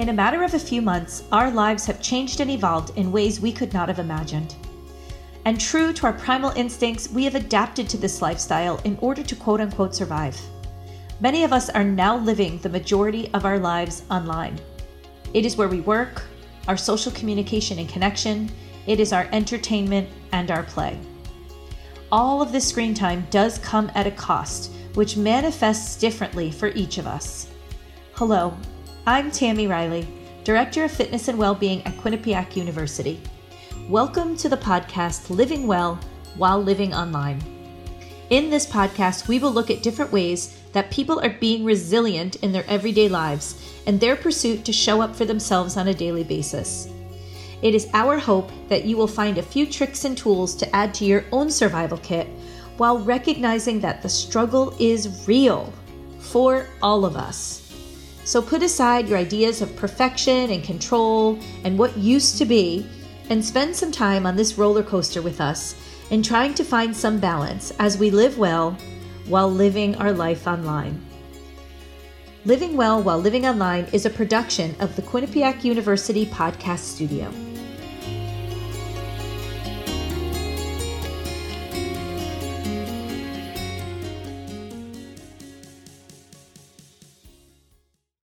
In a matter of a few months, our lives have changed and evolved in ways we could not have imagined. And true to our primal instincts, we have adapted to this lifestyle in order to quote unquote survive. Many of us are now living the majority of our lives online. It is where we work, our social communication and connection, it is our entertainment and our play. All of this screen time does come at a cost, which manifests differently for each of us. Hello, I'm Tammy Riley, Director of Fitness and Wellbeing at Quinnipiac University. Welcome to the podcast Living Well While Living Online. In this podcast, we will look at different ways that people are being resilient in their everyday lives and their pursuit to show up for themselves on a daily basis. It is our hope that you will find a few tricks and tools to add to your own survival kit while recognizing that the struggle is real for all of us. So put aside your ideas of perfection and control and what used to be, and spend some time on this roller coaster with us in trying to find some balance as we live well while living our life online. Living Well While Living Online is a production of the Quinnipiac University Podcast Studio.